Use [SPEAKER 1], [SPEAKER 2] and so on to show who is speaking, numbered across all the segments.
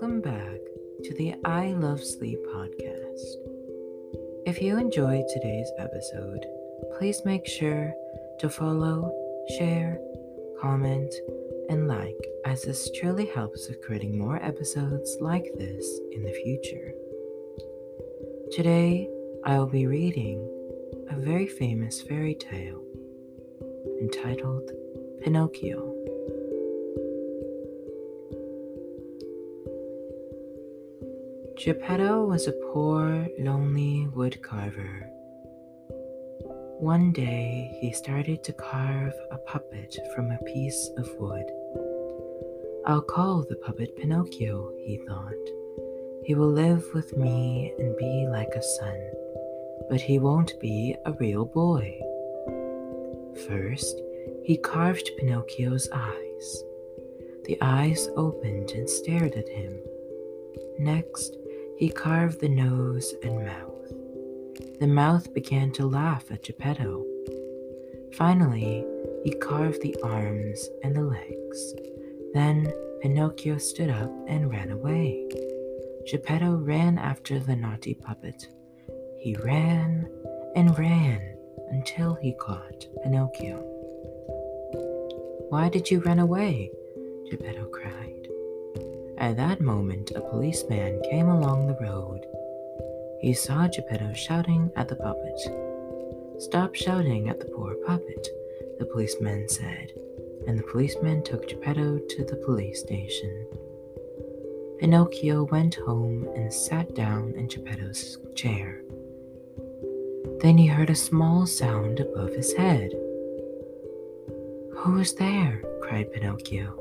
[SPEAKER 1] Welcome back to the I Love Sleep podcast. If you enjoyed today's episode, please make sure to follow, share, comment, and like, as this truly helps with creating more episodes like this in the future. Today, I will be reading a very famous fairy tale entitled Pinocchio. Geppetto was a poor, lonely woodcarver. One day he started to carve a puppet from a piece of wood. I'll call the puppet Pinocchio, he thought. He will live with me and be like a son, but he won't be a real boy. First, he carved Pinocchio's eyes. The eyes opened and stared at him. Next, he carved the nose and mouth. The mouth began to laugh at Geppetto. Finally, he carved the arms and the legs. Then Pinocchio stood up and ran away. Geppetto ran after the naughty puppet. He ran and ran until he caught Pinocchio. Why did you run away? Geppetto cried. At that moment, a policeman came along the road. He saw Geppetto shouting at the puppet. Stop shouting at the poor puppet, the policeman said, and the policeman took Geppetto to the police station. Pinocchio went home and sat down in Geppetto's chair. Then he heard a small sound above his head. Who is there? cried Pinocchio.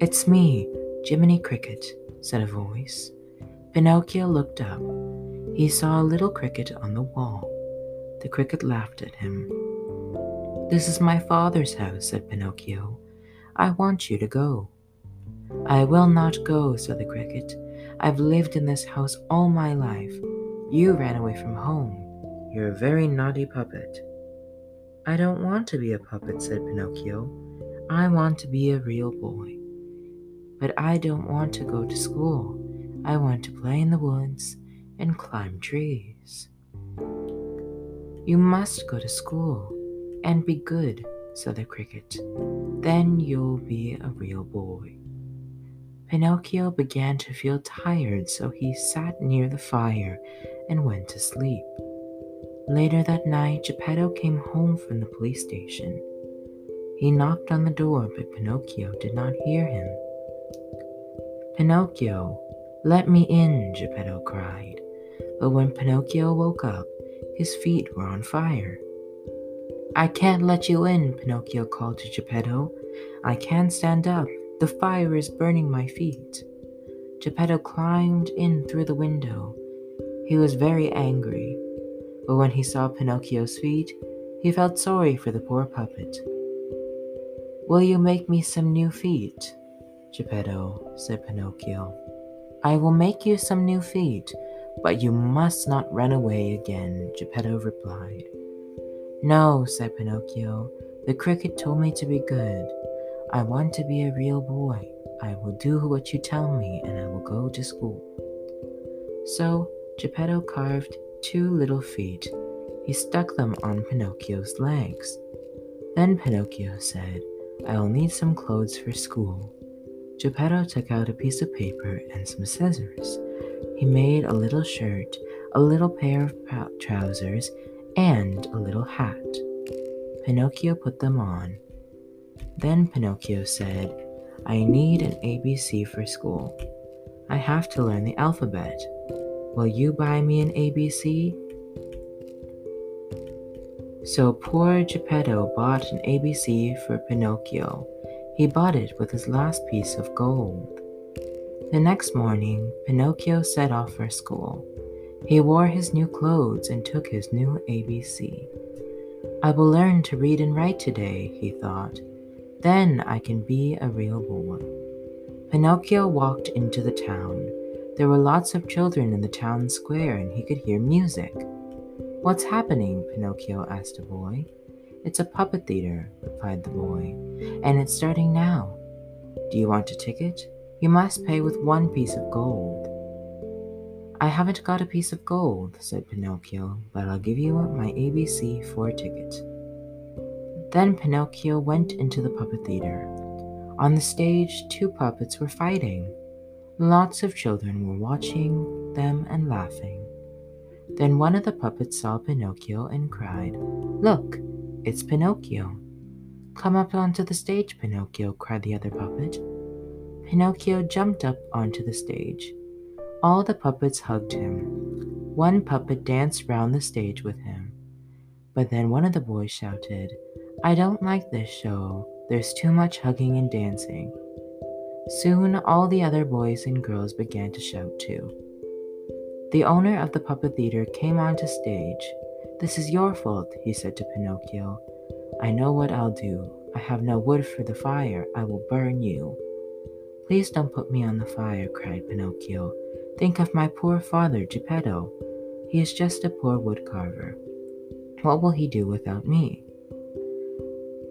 [SPEAKER 1] It's me, Jiminy Cricket, said a voice. Pinocchio looked up. He saw a little cricket on the wall. The cricket laughed at him. This is my father's house, said Pinocchio. I want you to go. I will not go, said the cricket. I've lived in this house all my life. You ran away from home. You're a very naughty puppet. I don't want to be a puppet, said Pinocchio. I want to be a real boy. But I don't want to go to school. I want to play in the woods and climb trees. You must go to school and be good, said the cricket. Then you'll be a real boy. Pinocchio began to feel tired, so he sat near the fire and went to sleep. Later that night, Geppetto came home from the police station. He knocked on the door, but Pinocchio did not hear him. Pinocchio, let me in, Geppetto cried. But when Pinocchio woke up, his feet were on fire. I can't let you in, Pinocchio called to Geppetto. I can't stand up. The fire is burning my feet. Geppetto climbed in through the window. He was very angry, but when he saw Pinocchio's feet, he felt sorry for the poor puppet. Will you make me some new feet? Geppetto, said Pinocchio. I will make you some new feet, but you must not run away again, Geppetto replied. No, said Pinocchio. The cricket told me to be good. I want to be a real boy. I will do what you tell me, and I will go to school. So Geppetto carved two little feet. He stuck them on Pinocchio's legs. Then Pinocchio said, I will need some clothes for school. Geppetto took out a piece of paper and some scissors. He made a little shirt, a little pair of trousers, and a little hat. Pinocchio put them on. Then Pinocchio said, I need an ABC for school. I have to learn the alphabet. Will you buy me an ABC? So poor Geppetto bought an ABC for Pinocchio he bought it with his last piece of gold. The next morning, Pinocchio set off for school. He wore his new clothes and took his new ABC. I will learn to read and write today, he thought. Then I can be a real boy. Pinocchio walked into the town. There were lots of children in the town square and he could hear music. What's happening? Pinocchio asked a boy. It's a puppet theater, replied the boy, and it's starting now. Do you want a ticket? You must pay with one piece of gold. I haven't got a piece of gold, said Pinocchio, but I'll give you my ABC four ticket. Then Pinocchio went into the puppet theater. On the stage, two puppets were fighting. Lots of children were watching them and laughing. Then one of the puppets saw Pinocchio and cried, Look, it's Pinocchio. Come up onto the stage, Pinocchio, cried the other puppet. Pinocchio jumped up onto the stage. All the puppets hugged him. One puppet danced round the stage with him. But then one of the boys shouted, I don't like this show. There's too much hugging and dancing. Soon all the other boys and girls began to shout too. The owner of the puppet theater came onto stage. This is your fault, he said to Pinocchio. I know what I'll do. I have no wood for the fire. I will burn you. Please don't put me on the fire, cried Pinocchio. Think of my poor father, Geppetto. He is just a poor woodcarver. What will he do without me?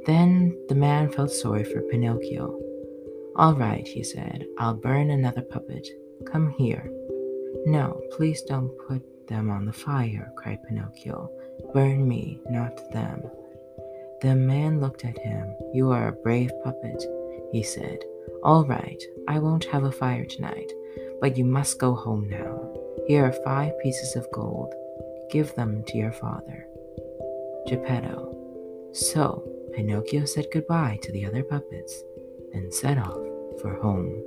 [SPEAKER 1] Then the man felt sorry for Pinocchio. All right, he said, I'll burn another puppet. Come here. No, please don't put them on the fire, cried Pinocchio. Burn me, not them. The man looked at him. You are a brave puppet, he said. All right, I won't have a fire tonight, but you must go home now. Here are five pieces of gold. Give them to your father. Geppetto. So, Pinocchio said goodbye to the other puppets and set off for home.